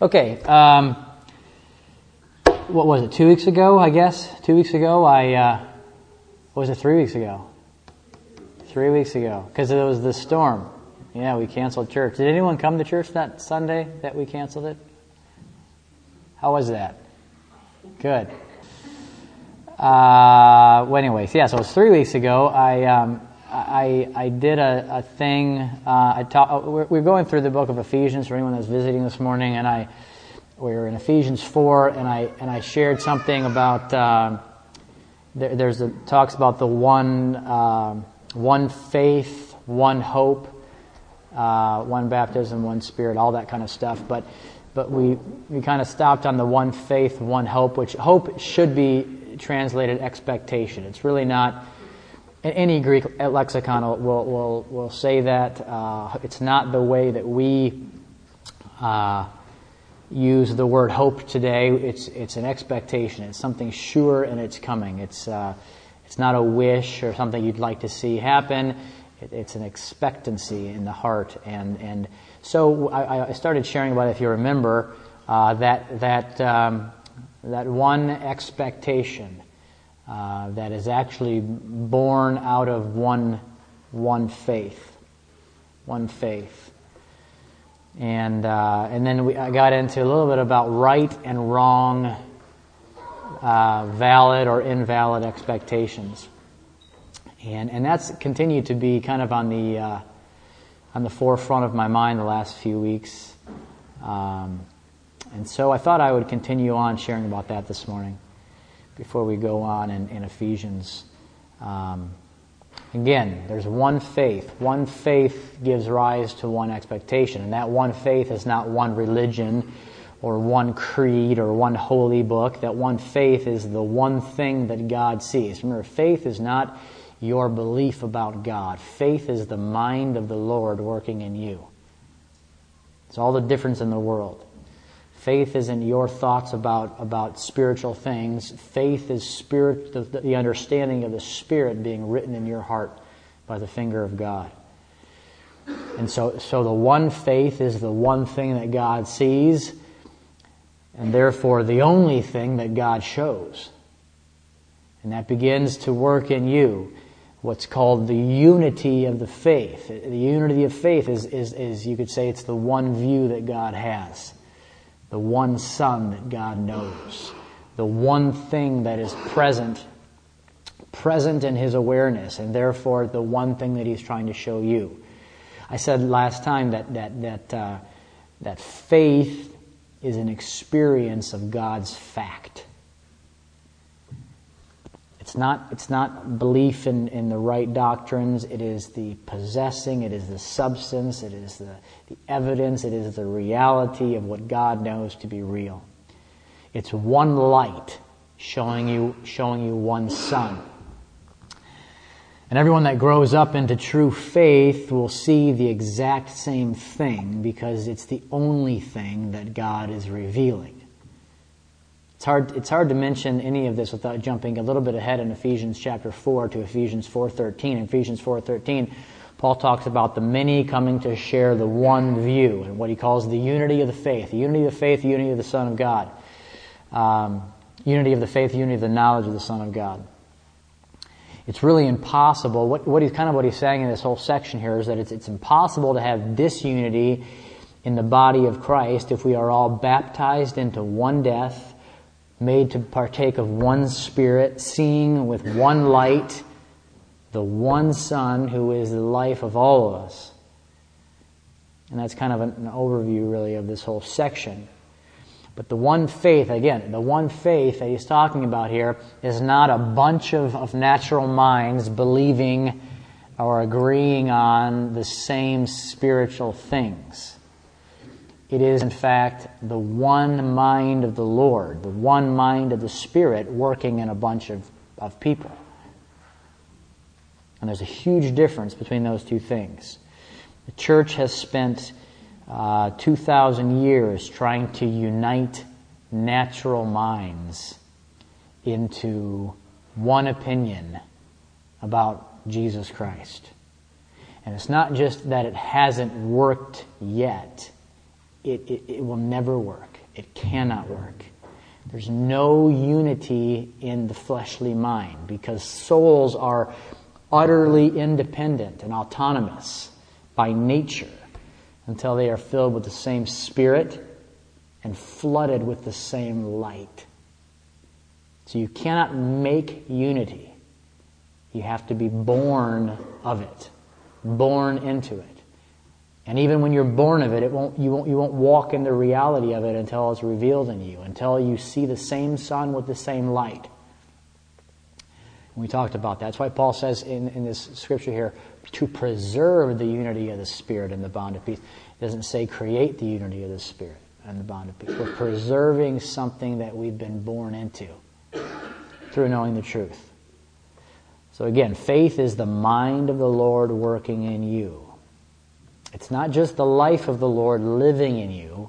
Okay, um, what was it? Two weeks ago, I guess. Two weeks ago, I uh, was it three weeks ago? Three weeks ago, because it was the storm. Yeah, we canceled church. Did anyone come to church that Sunday that we canceled it? How was that? Good. Uh, well, anyways, yeah. So it was three weeks ago. I um, I, I did a, a thing. Uh, I taught, we're, we're, going through the book of Ephesians for anyone that's visiting this morning, and I we were in Ephesians four, and I and I shared something about uh, there, there's a talks about the one uh, one faith, one hope, uh, one baptism, one spirit, all that kind of stuff. But but we we kind of stopped on the one faith, one hope, which hope should be translated expectation. It's really not any Greek lexicon will, will, will say that. Uh, it's not the way that we uh, use the word hope today. It's, it's an expectation. It's something sure and it's coming. It's, uh, it's not a wish or something you'd like to see happen. It, it's an expectancy in the heart. And, and so I, I started sharing about, if you remember, uh, that, that, um, that one expectation uh, that is actually born out of one, one faith. One faith. And, uh, and then we, I got into a little bit about right and wrong, uh, valid or invalid expectations. And, and that's continued to be kind of on the, uh, on the forefront of my mind the last few weeks. Um, and so I thought I would continue on sharing about that this morning before we go on in, in Ephesians. Um, again, there's one faith. One faith gives rise to one expectation, and that one faith is not one religion or one creed or one holy book. That one faith is the one thing that God sees. Remember, faith is not your belief about God. Faith is the mind of the Lord working in you. It's all the difference in the world. Faith isn't your thoughts about, about spiritual things. Faith is spirit, the, the understanding of the Spirit being written in your heart by the finger of God. And so, so the one faith is the one thing that God sees, and therefore the only thing that God shows. And that begins to work in you what's called the unity of the faith. The unity of faith is, is, is, you could say, it's the one view that God has the one Son that God knows, the one thing that is present, present in His awareness, and therefore the one thing that He's trying to show you. I said last time that that that uh, that faith is an experience of God's fact. It's not, it's not belief in, in the right doctrines. It is the possessing, it is the substance, it is the, the evidence, it is the reality of what God knows to be real. It's one light showing you, showing you one sun. And everyone that grows up into true faith will see the exact same thing because it's the only thing that God is revealing. It's hard, it's hard to mention any of this without jumping a little bit ahead in Ephesians chapter 4 to Ephesians 4.13. In Ephesians 4.13, Paul talks about the many coming to share the one view and what he calls the unity of the faith. The unity of the faith, unity of the Son of God. Um, unity of the faith, unity of the knowledge of the Son of God. It's really impossible. What, what he's kind of what he's saying in this whole section here is that it's, it's impossible to have disunity in the body of Christ if we are all baptized into one death made to partake of one Spirit, seeing with one light the one Son who is the life of all of us. And that's kind of an, overview, really, of this whole section. But the one faith, again, the one faith that he's talking about here is not a bunch of, of natural minds believing or agreeing on the same spiritual things. It is, in fact, the one mind of the Lord, the one mind of the Spirit working in a bunch of, of people. And there's a huge difference between those two things. The church has spent uh, 2,000 years trying to unite natural minds into one opinion about Jesus Christ. And it's not just that it hasn't worked yet it, it, it will never work. It cannot work. There's no unity in the fleshly mind because souls are utterly independent and autonomous by nature until they are filled with the same spirit and flooded with the same light. So you cannot make unity. You have to be born of it, born into it. And even when you're born of it, it won't, you, won't, you won't walk in the reality of it until it's revealed in you, until you see the same sun with the same light. And we talked about that. That's why Paul says in, in this scripture here to preserve the unity of the Spirit and the bond of peace. It doesn't say create the unity of the Spirit and the bond of peace. We're preserving something that we've been born into through knowing the truth. So again, faith is the mind of the Lord working in you. It's not just the life of the Lord living in you,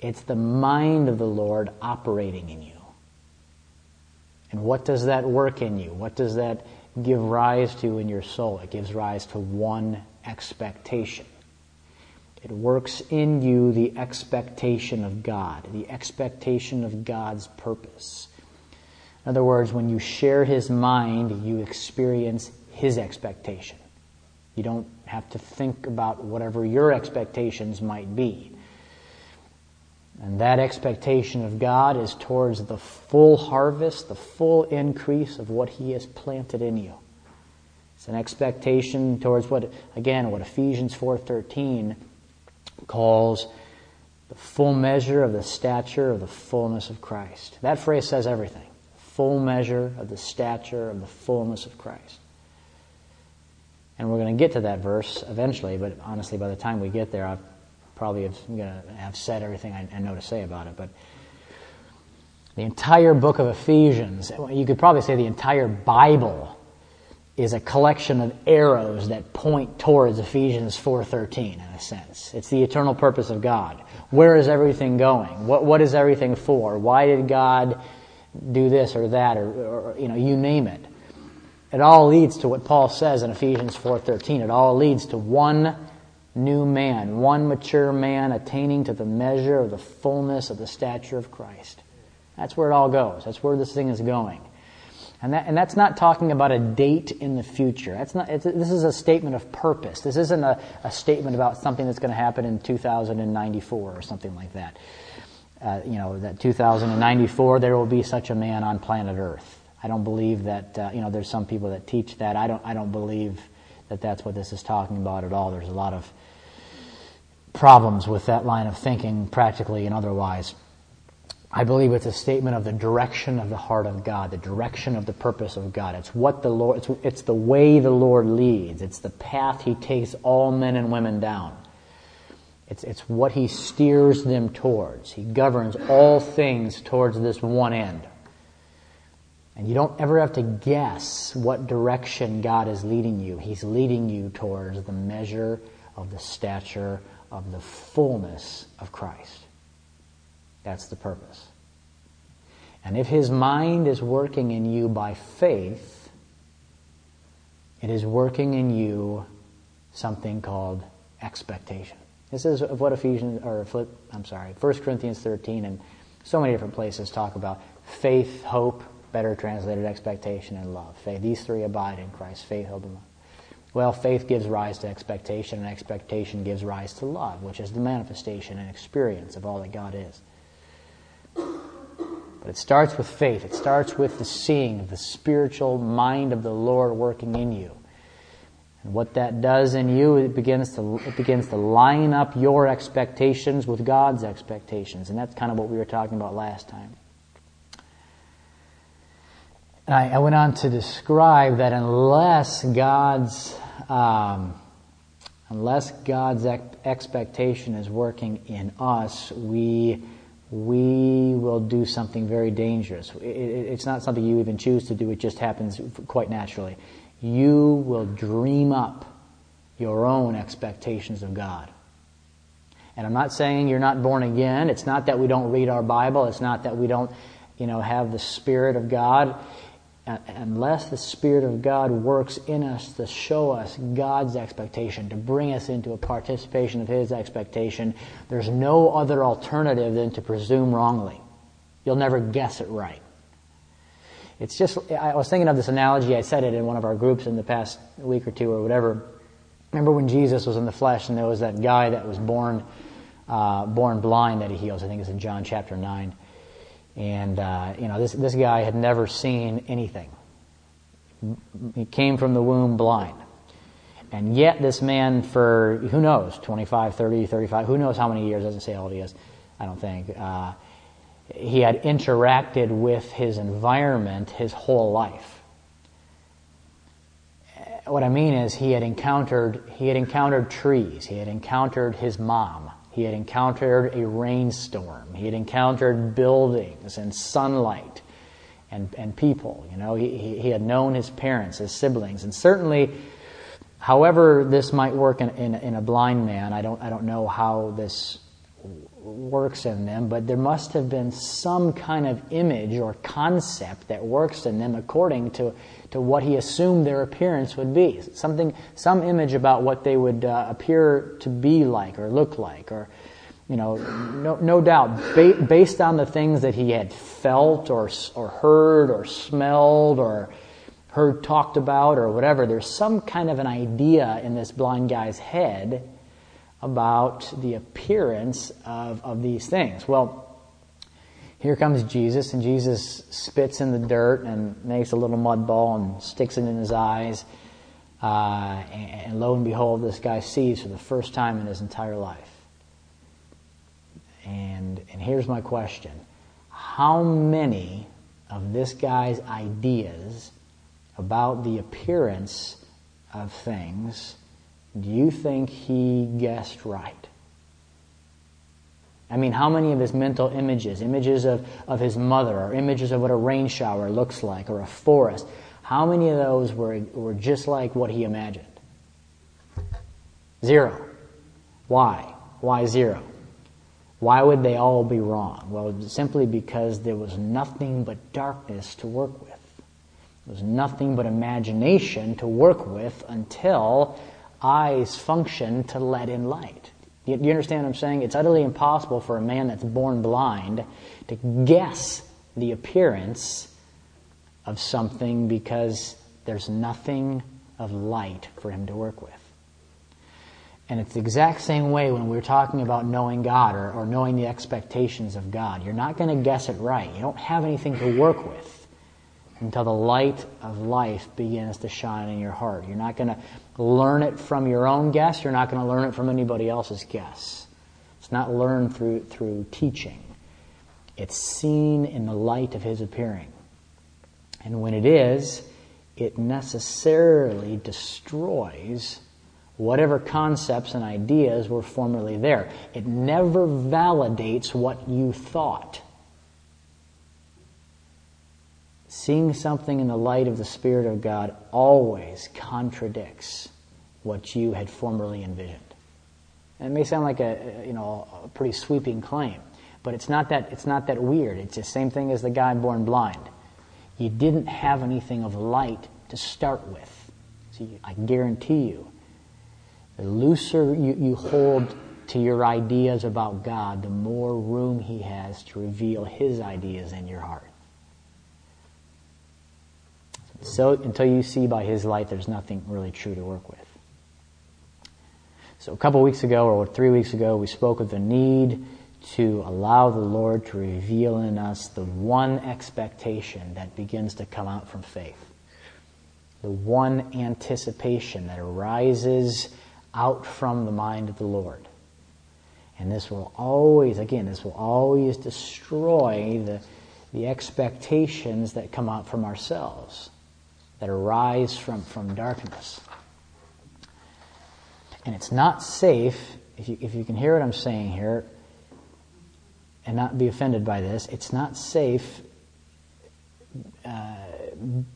it's the mind of the Lord operating in you. And what does that work in you? What does that give rise to in your soul? It gives rise to one expectation. It works in you the expectation of God, the expectation of God's purpose. In other words, when you share His mind, you experience His expectation. You don't have to think about whatever your expectations might be. And that expectation of God is towards the full harvest, the full increase of what He has planted in you. It's an expectation towards what, again, what Ephesians 4.13 calls the full measure of the stature of the fullness of Christ. That phrase says everything. Full measure of the stature of the fullness of Christ. And we're going to get to that verse eventually, but honestly, by the time we get there, I probably am going to have said everything I, know to say about it. But the entire book of Ephesians, you could probably say the entire Bible is a collection of arrows that point towards Ephesians 4:13 in a sense. It's the eternal purpose of God. Where is everything going? What what is everything for? Why did God do this or that or, or you know, you name it. It all leads to what Paul says in Ephesians 4:13. It all leads to one new man, one mature man attaining to the measure of the fullness of the stature of Christ. That's where it all goes. That's where this thing is going. And, that, and that's not talking about a date in the future. That's not, this is a statement of purpose. This isn't a, a statement about something that's going to happen in 2094 or something like that. Uh, you know, that 2094 there will be such a man on planet Earth. I don't believe that, uh, you know, there's some people that teach that. I don't, I don't believe that that's what this is talking about at all. There's a lot of problems with that line of thinking, practically and otherwise. I believe it's a statement of the direction of the heart of God, the direction of the purpose of God. It's what the Lord, it's, it's the way the Lord leads. It's the path He takes all men and women down. It's, it's what He steers them towards. He governs all things towards this one end. And you don't ever have to guess what direction God is leading you. He's leading you towards the measure of the stature of the fullness of Christ. That's the purpose. And if His mind is working in you by faith, it is working in you something called expectation. This is of what Ephesians, or I'm sorry, 1 Corinthians 13 and so many different places talk about faith, hope, better translated expectation and love. Faith. These three abide in Christ. Faith, hope, and love. Well, faith gives rise to expectation, and expectation gives rise to love, which is the manifestation and experience of all that God is. But it starts with faith. It starts with the seeing of the spiritual mind of the Lord working in you. And what that does in you, it begins to it begins to line up your expectations with God's expectations. And that's kind of what we were talking about last time. I, I went on to describe that unless God's um, unless God's ex- expectation is working in us, we we will do something very dangerous. It, it, it's not something you even choose to do; it just happens quite naturally. You will dream up your own expectations of God. And I'm not saying you're not born again. It's not that we don't read our Bible. It's not that we don't, you know, have the Spirit of God. Unless the Spirit of God works in us to show us God's expectation, to bring us into a participation of His expectation, there's no other alternative than to presume wrongly. You'll never guess it right. It's just, I was thinking of this analogy, I said it in one of our groups in the past week or two or whatever. Remember when Jesus was in the flesh and there was that guy that was born, uh, born blind that he heals? I think it's in John chapter 9. And, uh, you know, this, this guy had never seen anything. He came from the womb blind. And yet, this man, for who knows, 25, 30, 35, who knows how many years, doesn't say how old he is, I don't think. Uh, he had interacted with his environment his whole life. What I mean is, he had encountered, he had encountered trees, he had encountered his mom, he had encountered a rainstorm. He had encountered buildings and sunlight and, and people. You know, he, he had known his parents, his siblings, and certainly, however this might work in, in, in a blind man, I don't, I don't know how this works in them, but there must have been some kind of image or concept that works in them according to, to what he assumed their appearance would be. Something, some image about what they would uh, appear to be like or look like, or, you know, no, no doubt, ba- based on the things that he had felt or, or heard or smelled or heard talked about or whatever, there's some kind of an idea in this blind guy's head about the appearance of, of these things. Well, here comes Jesus, and Jesus spits in the dirt and makes a little mud ball and sticks it in his eyes. Uh, and, and lo and behold, this guy sees for the first time in his entire life. And, and here's my question How many of this guy's ideas about the appearance of things do you think he guessed right? I mean, how many of his mental images, images of, of his mother, or images of what a rain shower looks like, or a forest, how many of those were, were just like what he imagined? Zero. Why? Why zero? Why would they all be wrong? Well, simply because there was nothing but darkness to work with. There was nothing but imagination to work with until eyes function to let in light. Do you understand what I'm saying? It's utterly impossible for a man that's born blind to guess the appearance of something because there's nothing of light for him to work with. And it's the exact same way when we're talking about knowing God or, or knowing the expectations of God. You're not going to guess it right. You don't have anything to work with until the light of life begins to shine in your heart. You're not going to learn it from your own guess. You're not going to learn it from anybody else's guess. It's not learned through, through teaching. It's seen in the light of His appearing. And when it is, it necessarily destroys whatever concepts and ideas were formerly there. It never validates what you thought. Seeing something in the light of the Spirit of God always contradicts what you had formerly envisioned. And it may sound like a, you know, a pretty sweeping claim, but it's not that, it's not that weird. It's the same thing as the guy born blind. You didn't have anything of light to start with. See, I guarantee you, the looser you, you hold to your ideas about God, the more room He has to reveal His ideas in your heart. So until you see by His light, there's nothing really true to work with. So a couple weeks ago, or three weeks ago, we spoke of the need to allow the Lord to reveal in us the one expectation that begins to come out from faith. The one anticipation that arises out from the mind of the Lord. And this will always, again, this will always destroy the, the expectations that come out from ourselves that arise from, from darkness. And it's not safe, if you, if you can hear what I'm saying here, and not be offended by this, it's not safe uh,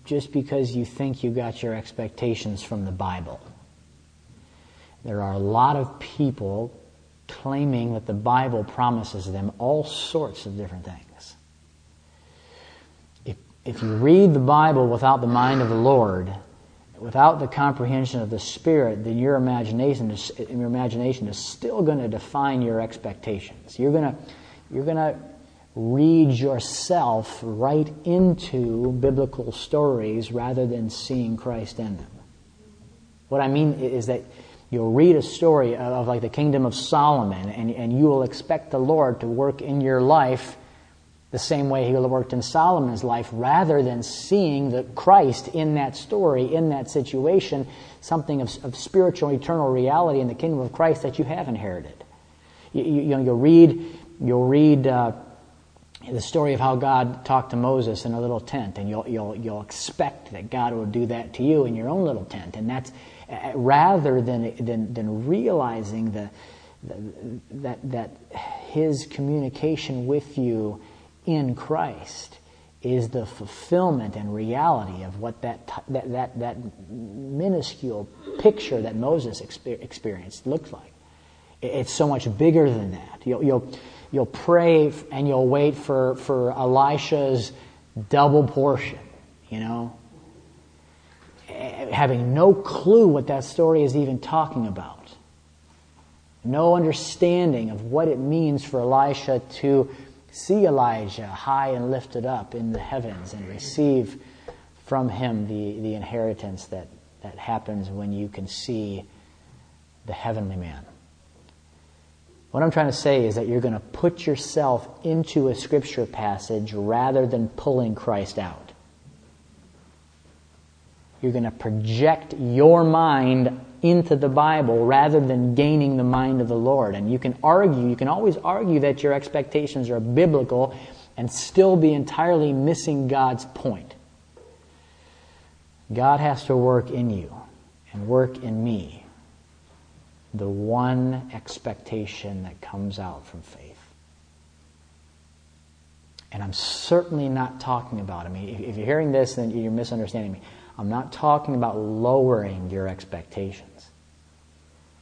just because you think you got your expectations from the Bible. There are a lot of people claiming that the Bible promises them all sorts of different things if you read the Bible without the mind of the Lord, without the comprehension of the Spirit, then your imagination is, your imagination is still going to define your expectations. You're going to, you're going to read yourself right into biblical stories rather than seeing Christ in them. What I mean is that you'll read a story of like the kingdom of Solomon and, and you will expect the Lord to work in your life the same way he would have worked in Solomon's life rather than seeing the Christ in that story, in that situation, something of, of spiritual eternal reality in the kingdom of Christ that you have inherited. You, you, you know, you'll read, you'll read uh, the story of how God talked to Moses in a little tent, and you'll, you'll, you'll expect that God will do that to you in your own little tent. And that's uh, rather than, than, than realizing the, the, that, that his communication with you in Christ is the fulfillment and reality of what that, that, that, that minuscule picture that Moses experienced looked like. It's so much bigger than that. You'll, you'll, you'll pray and you'll wait for, for Elisha's double portion, you know, eh, having no clue what that story is even talking about. No understanding of what it means for Elisha to see Elijah high and lifted up in the heavens and receive from him the, the inheritance that, that happens when you can see the heavenly man. What I'm trying to say is that you're going to put yourself into a scripture passage rather than pulling Christ out. You're going to project your mind into the Bible rather than gaining the mind of the Lord. And you can argue, you can always argue that your expectations are biblical and still be entirely missing God's point. God has to work in you and work in me the one expectation that comes out from faith. And I'm certainly not talking about, I mean, if you're hearing this, then you're misunderstanding me. I'm not talking about lowering your expectations.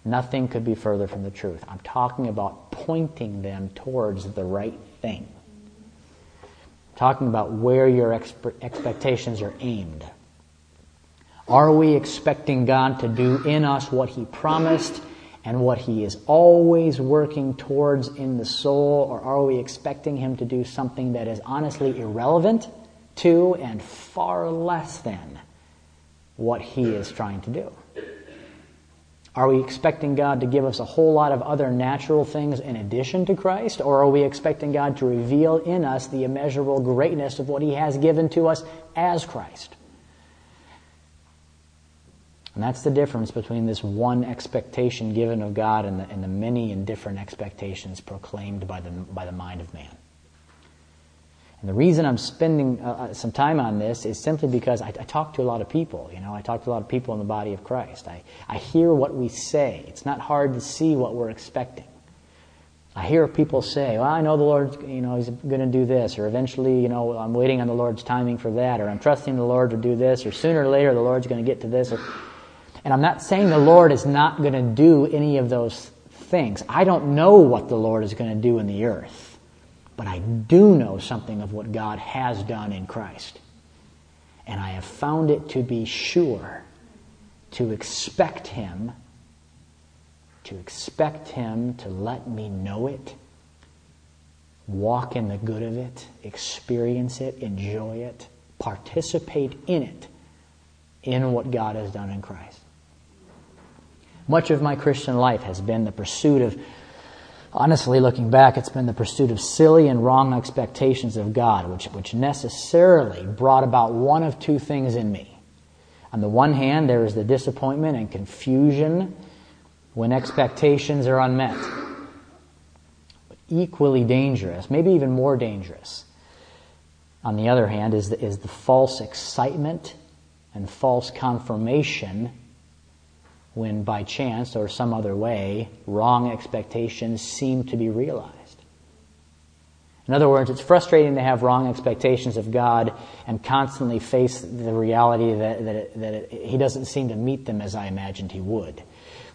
Nothing could be further from the truth. I'm talking about pointing them towards the right thing. I'm talking about where your expe- expectations are aimed. Are we expecting God to do in us what He promised and what He is always working towards in the soul, or are we expecting Him to do something that is honestly irrelevant to and far less than what He is trying to do? Are we expecting God to give us a whole lot of other natural things in addition to Christ? Or are we expecting God to reveal in us the immeasurable greatness of what He has given to us as Christ? And that's the difference between this one expectation given of God and the, and the many and different expectations proclaimed by the, by the mind of man. And the reason I'm spending uh, uh, some time on this is simply because I, I, talk to a lot of people. You know, I talk to a lot of people in the body of Christ. I, I hear what we say. It's not hard to see what we're expecting. I hear people say, "Well, I know the Lord. You know, He's going to do this, or eventually, you know, I'm waiting on the Lord's timing for that, or I'm trusting the Lord to do this, or sooner or later the Lord's going to get to this." And I'm not saying the Lord is not going to do any of those things. I don't know what the Lord is going to do in the earth. But I do know something of what God has done in Christ. And I have found it to be sure to expect Him, to expect Him to let me know it, walk in the good of it, experience it, enjoy it, participate in it, in what God has done in Christ. Much of my Christian life has been the pursuit of honestly, looking back, it's been the pursuit of silly and wrong expectations of God, which, which necessarily brought about one of two things in me. On the one hand, there is the disappointment and confusion when expectations are unmet. But equally dangerous, maybe even more dangerous, on the other hand, is the, is the false excitement and false confirmation when by chance or some other way wrong expectations seem to be realized. In other words, it's frustrating to have wrong expectations of God and constantly face the reality that, that, it, that it, He doesn't seem to meet them as I imagined He would.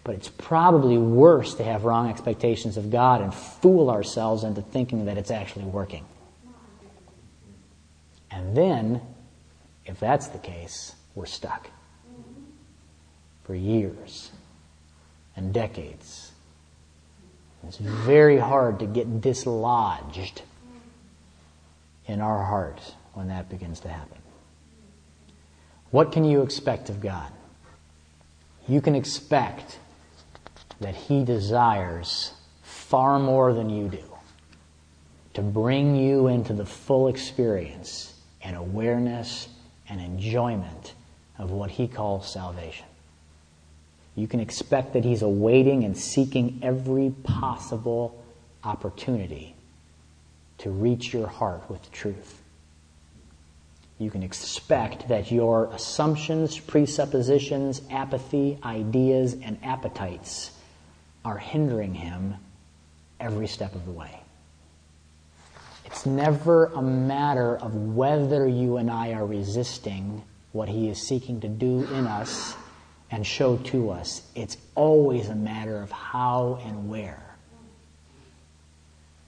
But it's probably worse to have wrong expectations of God and fool ourselves into thinking that it's actually working. And then If that's the case, we're stuck for years and decades. It's very hard to get dislodged in our heart when that begins to happen. What can you expect of God? You can expect that He desires far more than you do to bring you into the full experience and awareness and enjoyment of what He calls salvation. You can expect that He's awaiting and seeking every possible opportunity to reach your heart with truth. You can expect that your assumptions, presuppositions, apathy, ideas, and appetites are hindering Him every step of the way. It's never a matter of whether you and I are resisting what He is seeking to do in us and show to us. It's always a matter of how and where.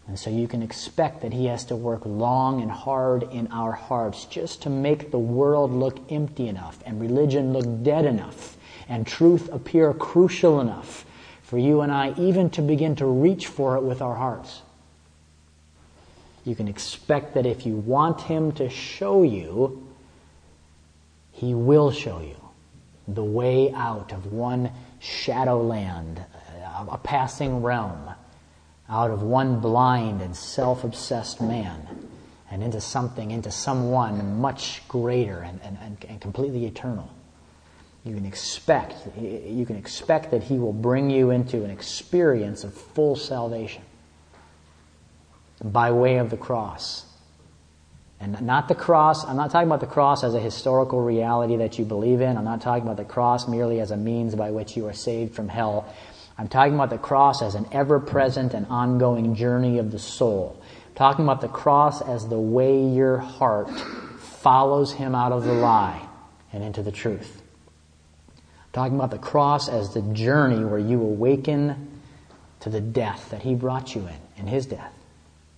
And so you can expect that He has to work long and hard in our hearts just to make the world look empty enough and religion look dead enough and truth appear crucial enough for you and I even to begin to reach for it with our hearts. You can expect that if you want Him to show you, He will show you the way out of one shadowland, a passing realm, out of one blind and self obsessed man, and into something, into someone much greater and, and, and completely eternal. You can expect, you can expect that He will bring you into an experience of full salvation by way of the cross. And not the cross, I'm not talking about the cross as a historical reality that you believe in. I'm not talking about the cross merely as a means by which you are saved from hell. I'm talking about the cross as an ever present and ongoing journey of the soul. I'm talking about the cross as the way your heart follows him out of the lie and into the truth. I'm talking about the cross as the journey where you awaken to the death that he brought you in, in his death.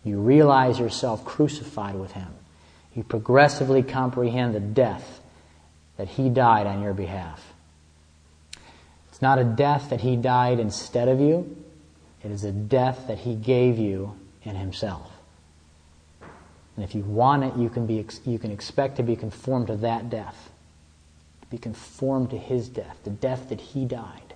You realize yourself crucified with him. You progressively comprehend the death that he died on your behalf. It's not a death that he died instead of you, it is a death that he gave you in himself. And if you want it, you can, be, you can expect to be conformed to that death, to be conformed to his death, the death that he died.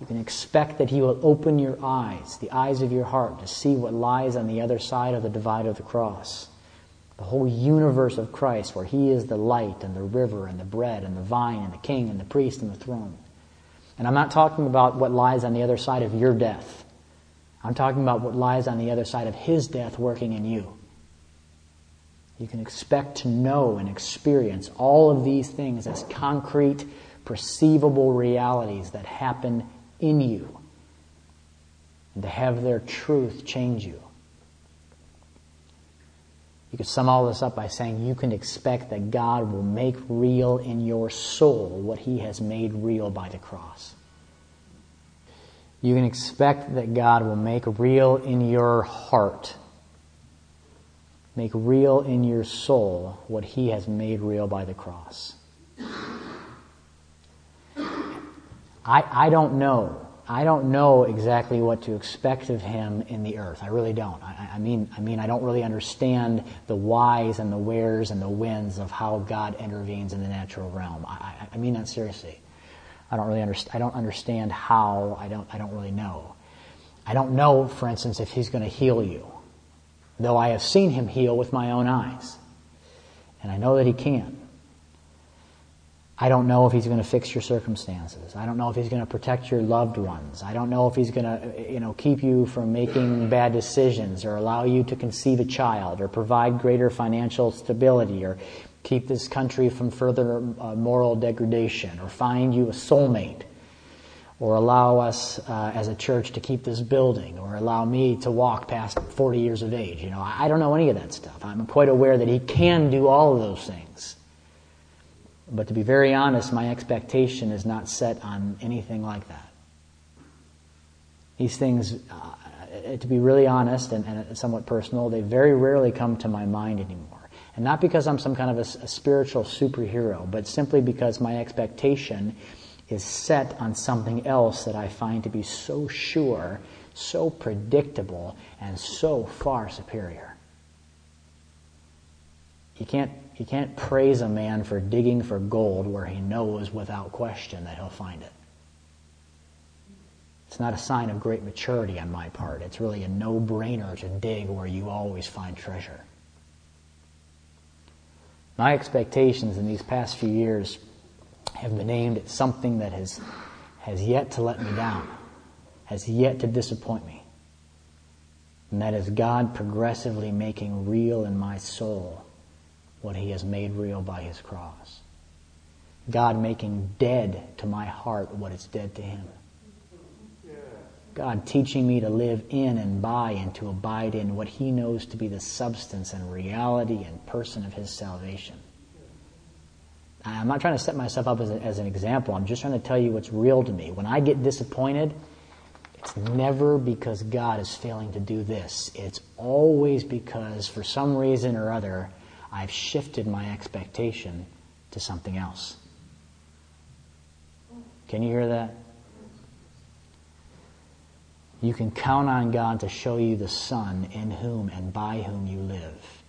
You can expect that He will open your eyes, the eyes of your heart, to see what lies on the other side of the divide of the cross. The whole universe of Christ, where He is the light and the river and the bread and the vine and the king and the priest and the throne. And I'm not talking about what lies on the other side of your death. I'm talking about what lies on the other side of His death working in you. You can expect to know and experience all of these things as concrete, perceivable realities that happen in you and to have their truth change you. You could sum all this up by saying you can expect that God will make real in your soul what He has made real by the cross. You can expect that God will make real in your heart, make real in your soul what He has made real by the cross. I, I don't know. I don't know exactly what to expect of him in the earth. I really don't. I, I, mean, I mean, I don't really understand the whys and the wheres and the whens of how God intervenes in the natural realm. I, I mean that seriously. I don't really understand. I don't understand how. I don't. I don't really know. I don't know, for instance, if He's going to heal you, though I have seen Him heal with my own eyes, and I know that He can. I don't know if he's going to fix your circumstances. I don't know if he's going to protect your loved ones. I don't know if he's going to, you know, keep you from making bad decisions or allow you to conceive a child or provide greater financial stability or keep this country from further uh, moral degradation or find you a soulmate or allow us uh, as a church to keep this building or allow me to walk past 40 years of age. You know, I don't know any of that stuff. I'm quite aware that he can do all of those things. But to be very honest, my expectation is not set on anything like that. These things, uh, to be really honest and, and somewhat personal, they very rarely come to my mind anymore. And not because I'm some kind of a, a spiritual superhero, but simply because my expectation is set on something else that I find to be so sure, so predictable, and so far superior. You can't, you can't praise a man for digging for gold where he knows without question that he'll find it. It's not a sign of great maturity on my part. It's really a no brainer to dig where you always find treasure. My expectations in these past few years have been aimed at something that has, has yet to let me down, has yet to disappoint me. And that is God progressively making real in my soul what He has made real by His cross. God making dead to my heart what is dead to Him. God teaching me to live in and by and to abide in what He knows to be the substance and reality and person of His salvation. I'm not trying to set myself up as, a, as an example. I'm just trying to tell you what's real to me. When I get disappointed, it's never because God is failing to do this. It's always because, for some reason or other, I've shifted my expectation to something else. Can you hear that? You can count on God to show you the Son in whom and by whom you live.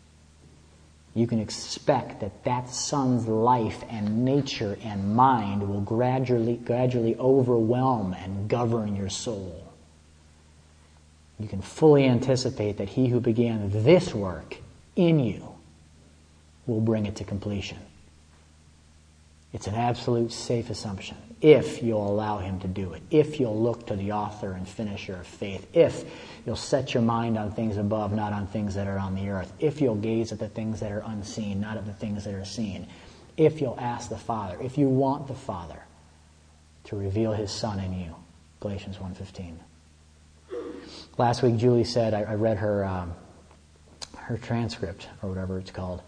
You can expect that that Son's life and nature and mind will gradually, gradually overwhelm and govern your soul. You can fully anticipate that he who began this work in you will bring it to completion. It's an absolute safe assumption if you'll allow Him to do it, if you'll look to the author and finisher of faith, if you'll set your mind on things above, not on things that are on the earth, if you'll gaze at the things that are unseen, not at the things that are seen, if you'll ask the Father, if you want the Father to reveal His Son in you. Galatians 1.15. Last week, Julie said, I, I read her, um, her transcript, or whatever it's called,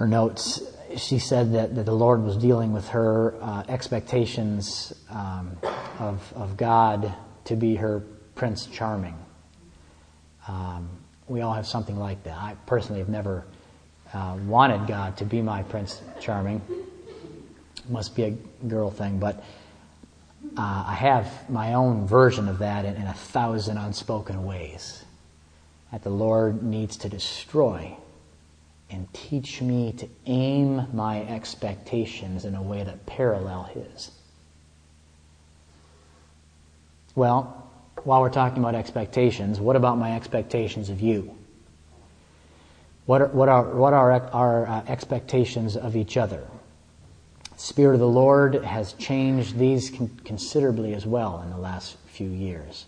her notes she said that, that the Lord was dealing with her uh, expectations um, of, of God to be her Prince Charming. Um, we all have something like that. I personally have never uh, wanted God to be my Prince Charming. Must be a girl thing, but uh, I have my own version of that in, in a thousand unspoken ways that the Lord needs to destroy and teach me to aim my expectations in a way that parallel his. Well, while we're talking about expectations, what about my expectations of you? What are, what are, what are our uh, expectations of each other? The Spirit of the Lord has changed these con- considerably as well in the last few years.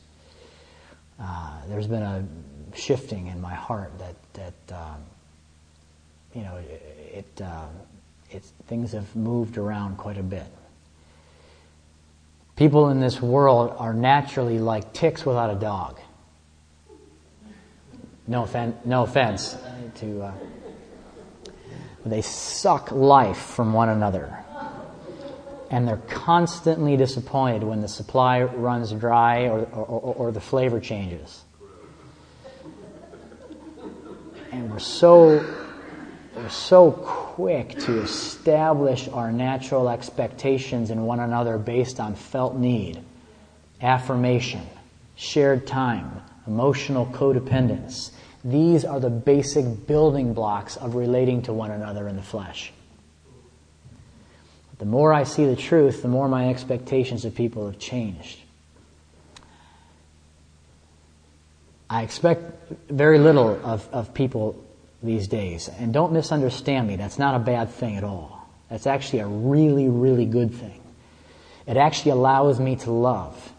Uh, there's been a shifting in my heart that, that um, you know, it, it, uh, it, things have moved around quite a bit. People in this world are naturally like ticks without a dog. No, offen- no offense to. Uh, they suck life from one another. And they're constantly disappointed when the supply runs dry or, or, or the flavor changes. And we're so we're so quick to establish our natural expectations in one another based on felt need, affirmation, shared time, emotional codependence. These are the basic building blocks of relating to one another in the flesh. The more I see the truth, the more my expectations of people have changed. I expect very little of, of people these days. And don't misunderstand me, that's not a bad thing at all. That's actually a really, really good thing. It actually allows me to love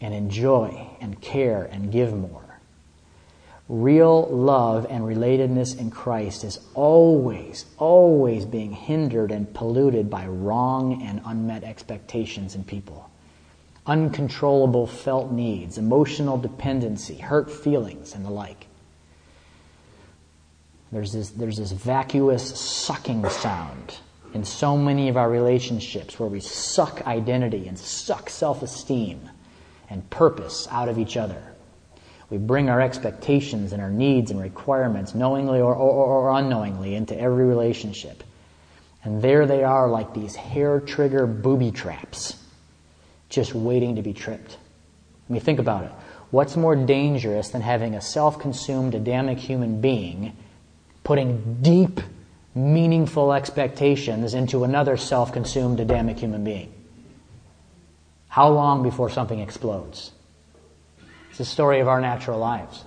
and enjoy and care and give more. Real love and relatedness in Christ is always, always being hindered and polluted by wrong and unmet expectations in people. Uncontrollable felt needs, emotional dependency, hurt feelings, and the like. There's this, there's this vacuous sucking sound in so many of our relationships where we suck identity and suck self esteem and purpose out of each other. We bring our expectations and our needs and requirements, knowingly or, or, or unknowingly, into every relationship. And there they are like these hair trigger booby traps, just waiting to be tripped. I mean, think about it. What's more dangerous than having a self consumed Adamic human being putting deep, meaningful expectations into another self consumed Adamic human being? How long before something explodes? It's the story of our natural lives.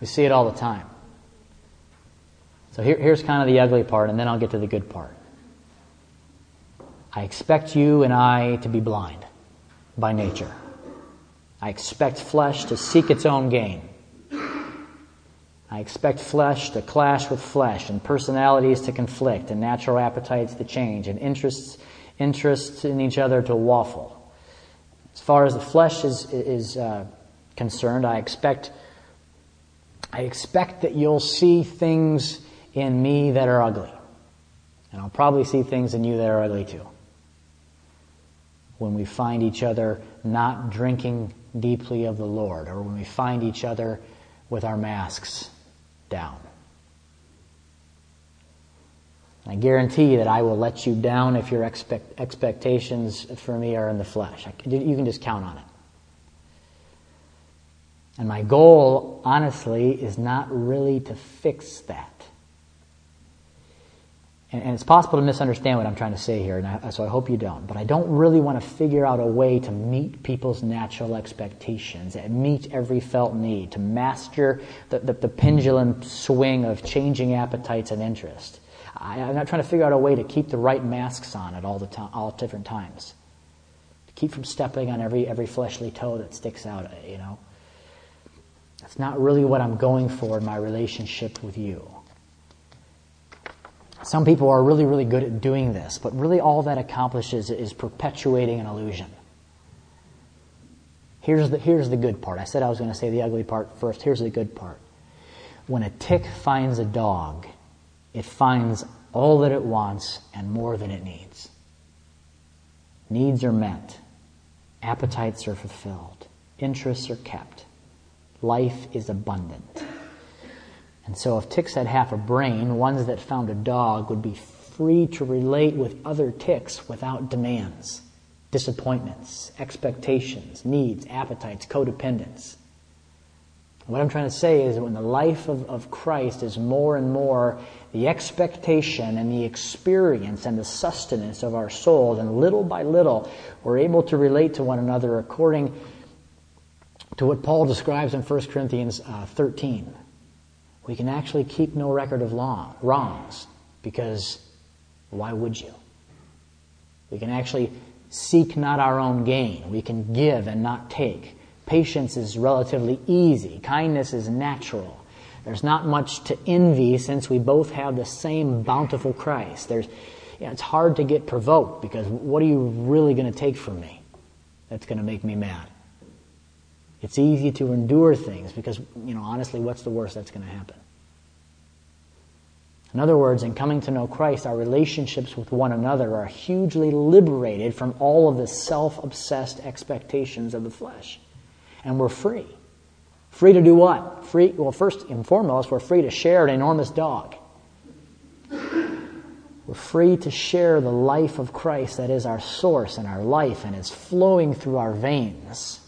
We see it all the time. So here, here's kind of the ugly part, and then I'll get to the good part. I expect you and I to be blind by nature. I expect flesh to seek its own gain. I expect flesh to clash with flesh and personalities to conflict and natural appetites to change and interests, interests in each other to waffle. As far as the flesh is, is uh, concerned, I expect, I expect that you'll see things in me that are ugly. And I'll probably see things in you that are ugly too. When we find each other not drinking deeply of the Lord, or when we find each other with our masks down. I guarantee you that I will let you down if your expect, expectations for me are in the flesh. you can just count on it. And my goal, honestly, is not really to fix that. And, and, it's possible to misunderstand what I'm trying to say here, and I, so I hope you don't. But I don't really want to figure out a way to meet people's natural expectations, meet every felt need, to master the, the, the pendulum swing of changing appetites and interest. I, am not trying to figure out a way to keep the right masks on at all the time, all different times. To keep from stepping on every every fleshly toe that sticks out, you know. That's not really what I'm going for in my relationship with you. Some people are really, really good at doing this, but really all that accomplishes is perpetuating an illusion. Here's the, here's the good part. I said I was going to say the ugly part first. Here's the good part. When a tick finds a dog, it finds all that it wants and more than it needs. Needs are met. Appetites are fulfilled. Interests are kept. Life is abundant. And so if ticks had half a brain, ones that found a dog would be free to relate with other ticks without demands, disappointments, expectations, needs, appetites, codependence. What I'm trying to say is that when the life of, of Christ is more and more the expectation and the experience and the sustenance of our soul, then little by little we're able to relate to one another according to what Paul describes in 1 Corinthians uh, 13 we can actually keep no record of long, wrongs because why would you? We can actually seek not our own gain. We can give and not take. Patience is relatively easy. Kindness is natural. There's not much to envy since we both have the same bountiful Christ. There's, you know, it's hard to get provoked because what are you really going to take from me that's going to make me mad? It's easy to endure things because, you know, honestly, what's the worst that's going to happen? In other words, in coming to know Christ, our relationships with one another are hugely liberated from all of the self obsessed expectations of the flesh. And we're free. Free to do what? Free, well, first and foremost, we're free to share an enormous dog. We're free to share the life of Christ that is our source and our life and is flowing through our veins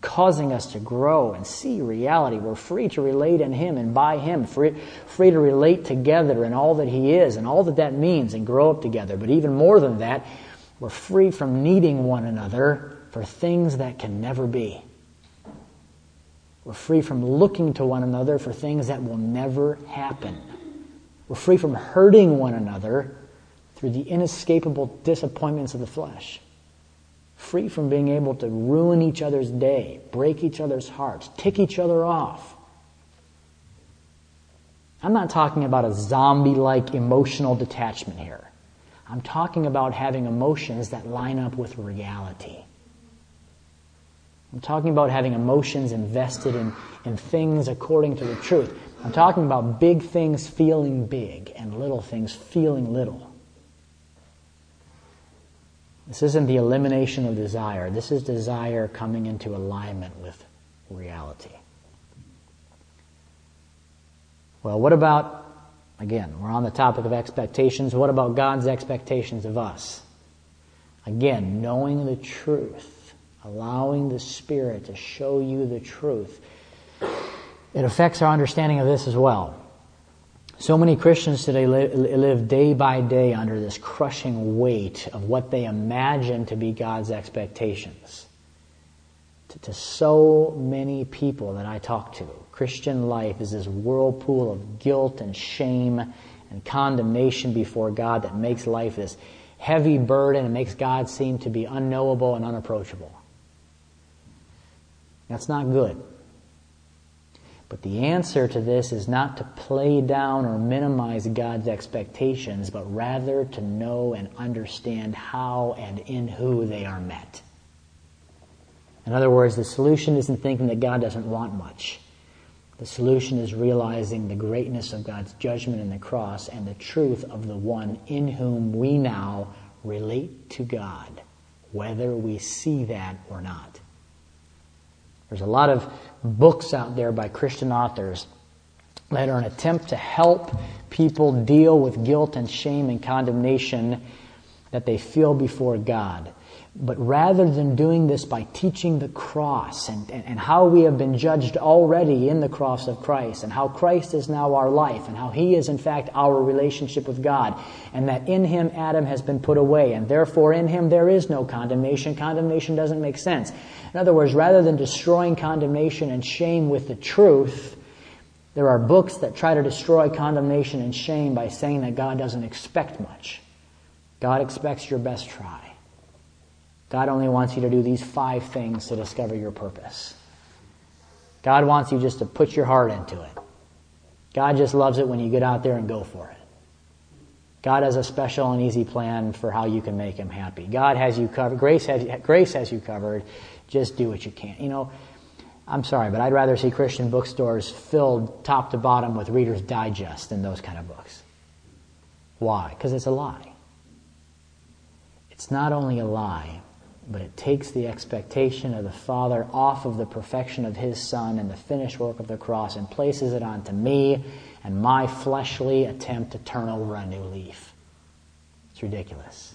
causing us to grow and see reality. We're free to relate in Him and by Him, free, free to relate together in all that He is and all that that means and grow up together. But even more than that, we're free from needing one another for things that can never be. We're free from looking to one another for things that will never happen. We're free from hurting one another through the inescapable disappointments of the flesh free from being able to ruin each other's day, break each other's hearts, tick each other off. I'm not talking about a zombie like emotional detachment here. I'm talking about having emotions that line up with reality. I'm talking about having emotions invested in, in things according to the truth. I'm talking about big things feeling big and little things feeling little. This isn't the elimination of desire. This is desire coming into alignment with reality. Well, what about, again, we're on the topic of expectations. What about God's expectations of us? Again, knowing the truth, allowing the Spirit to show you the truth. It affects our understanding of this as well. So many Christians today live day by day under this crushing weight of what they imagine to be God's expectations. To, so many people that I talk to, Christian life is this whirlpool of guilt and shame and condemnation before God that makes life this heavy burden and makes God seem to be unknowable and unapproachable. That's not good. But the answer to this is not to play down or minimize God's expectations, but rather to know and understand how and in who they are met. In other words, the solution isn't thinking that God doesn't want much. The solution is realizing the greatness of God's judgment in the cross and the truth of the one in whom we now relate to God, whether we see that or not. There's a lot of books out there by Christian authors that are an attempt to help people deal with guilt and shame and condemnation that they feel before God. But rather than doing this by teaching the cross and, and, and, how we have been judged already in the cross of Christ and how Christ is now our life and how He is in fact our relationship with God and that in Him Adam has been put away and therefore in Him there is no condemnation. Condemnation doesn't make sense. In other words, rather than destroying condemnation and shame with the truth, there are books that try to destroy condemnation and shame by saying that God doesn't expect much. God expects your best try. God only wants you to do these five things to discover your purpose. God wants you just to put your heart into it. God just loves it when you get out there and go for it. God has a special and easy plan for how you can make him happy. God has you covered. Grace has, grace has you covered. Just do what you can. You know, I'm sorry, but I'd rather see Christian bookstores filled top to bottom with Reader's Digest than those kind of books. Why? Because it's a lie. It's not only a lie, but it takes the expectation of the Father off of the perfection of His Son and the finished work of the cross and places it onto me and my fleshly attempt to turn over a new leaf. It's ridiculous.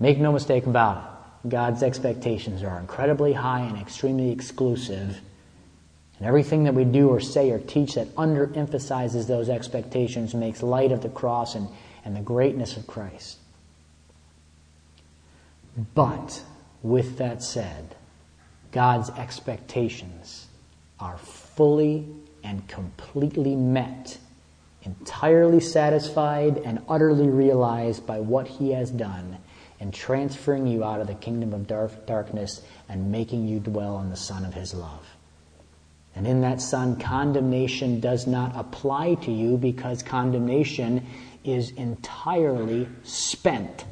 Make no mistake about it. God's expectations are incredibly high and extremely exclusive. And everything that we do or say or teach that underemphasizes those expectations makes light of the cross and, and the greatness of Christ. But with that said, God's expectations are fully and completely met, entirely satisfied and utterly realized by what He has done in transferring you out of the kingdom of dark, darkness and making you dwell in the Son of His love. And in that Son, condemnation does not apply to you because condemnation is entirely spent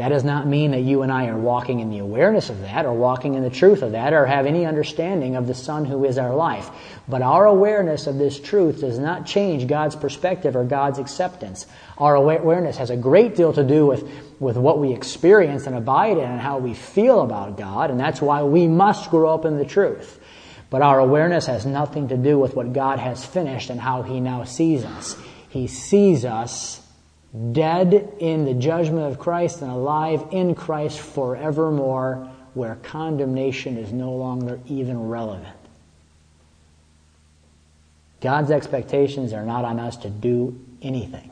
that does not mean that you and I are walking in the awareness of that or walking in the truth of that or have any understanding of the Son who is our life. But our awareness of this truth does not change God's perspective or God's acceptance. Our awareness has a great deal to do with, with what we experience and abide in and how we feel about God, and that's why we must grow up in the truth. But our awareness has nothing to do with what God has finished and how He now sees us. He sees us dead in the judgment of Christ and alive in Christ forevermore, where condemnation is no longer even relevant. God's expectations are not on us to do anything.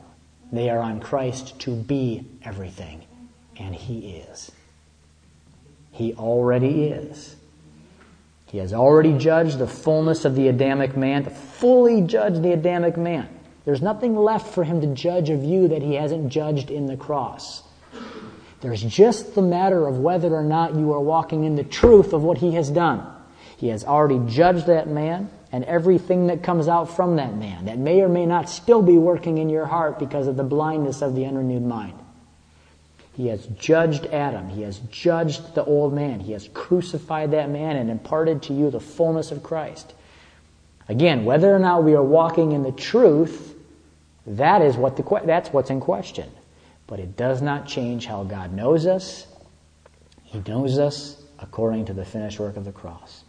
They are on Christ to be everything. And He is. He already is. He has already judged the fullness of the Adamic man, to fully judged the Adamic man. There's nothing left for him to judge of you that he hasn't judged in the cross. There's just the matter of whether or not you are walking in the truth of what he has done. He has already judged that man and everything that comes out from that man that may or may not still be working in your heart because of the blindness of the unrenewed mind. He has judged Adam. He has judged the old man. He has crucified that man and imparted to you the fullness of Christ. Again, whether or not we are walking in the truth that is what the, that's what's in question. But it does not change how God knows us. He knows us according to the finished work of the cross.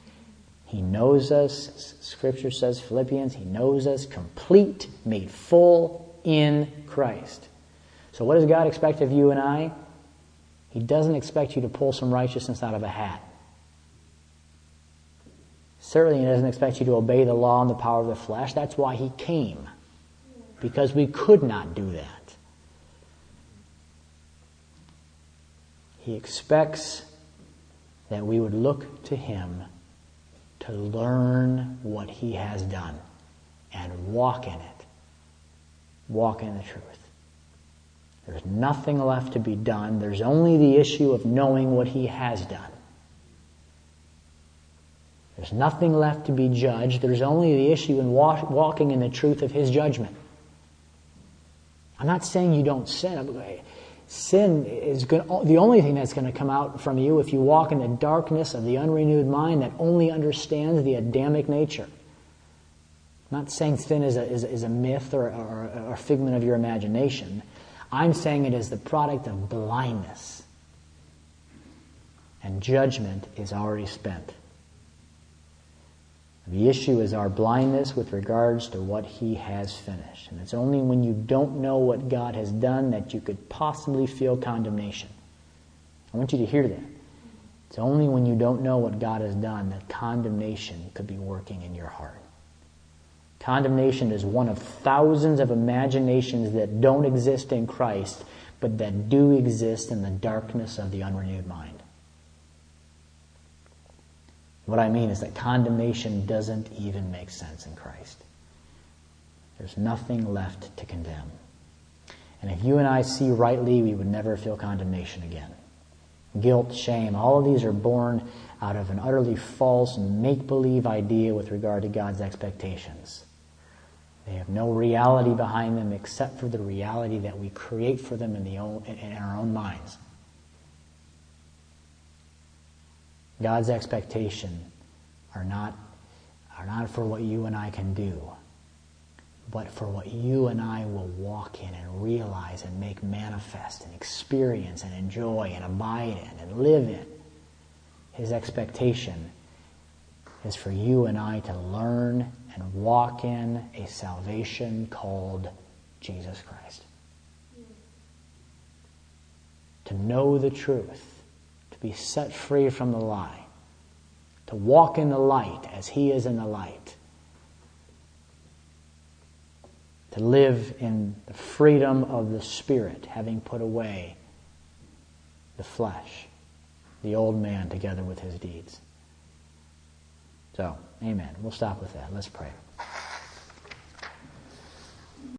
He knows us, Scripture says, Philippians, He knows us complete, made full in Christ. So, what does God expect of you and I? He doesn't expect you to pull some righteousness out of a hat. Certainly, He doesn't expect you to obey the law and the power of the flesh. That's why He came, because we could not do that. He expects that we would look to Him to learn what He has done and walk in it. Walk in the truth. There's nothing left to be done. There's only the issue of knowing what He has done. There's nothing left to be judged. There's only the issue in walking in the truth of His judgment. I'm not saying you don't sin. Sin is good, the only thing that's going to come out from you if you walk in the darkness of the unrenewed mind that only understands the Adamic nature. I'm not saying sin is a, is is a myth or, or, or a figment of your imagination. I'm saying it is the product of blindness. And judgment is already spent. The issue is our blindness with regards to what He has finished. And it's only when you don't know what God has done that you could possibly feel condemnation. I want you to hear that. It's only when you don't know what God has done that condemnation could be working in your heart. Condemnation is one of thousands of imaginations that don't exist in Christ, but that do exist in the darkness of the unrenewed mind. What I mean is that condemnation doesn't even make sense in Christ. There's nothing left to condemn. And if you and I see rightly, we would never feel condemnation again. Guilt, shame, all of these are born out of an utterly false make believe idea with regard to God's expectations. They have no reality behind them except for the reality that we create for them in, the own, in our own minds. God's expectation are not, are not for what you and I can do, but for what you and I will walk in and realize and make manifest and experience and enjoy and abide in and live in. His expectation is for you and I to learn and walk in a salvation called Jesus Christ. To know the truth be set free from the lie, to walk in the light as He is in the light, to live in the freedom of the Spirit, having put away the flesh, the old man together with his deeds. So, amen. We'll stop with that. Let's pray.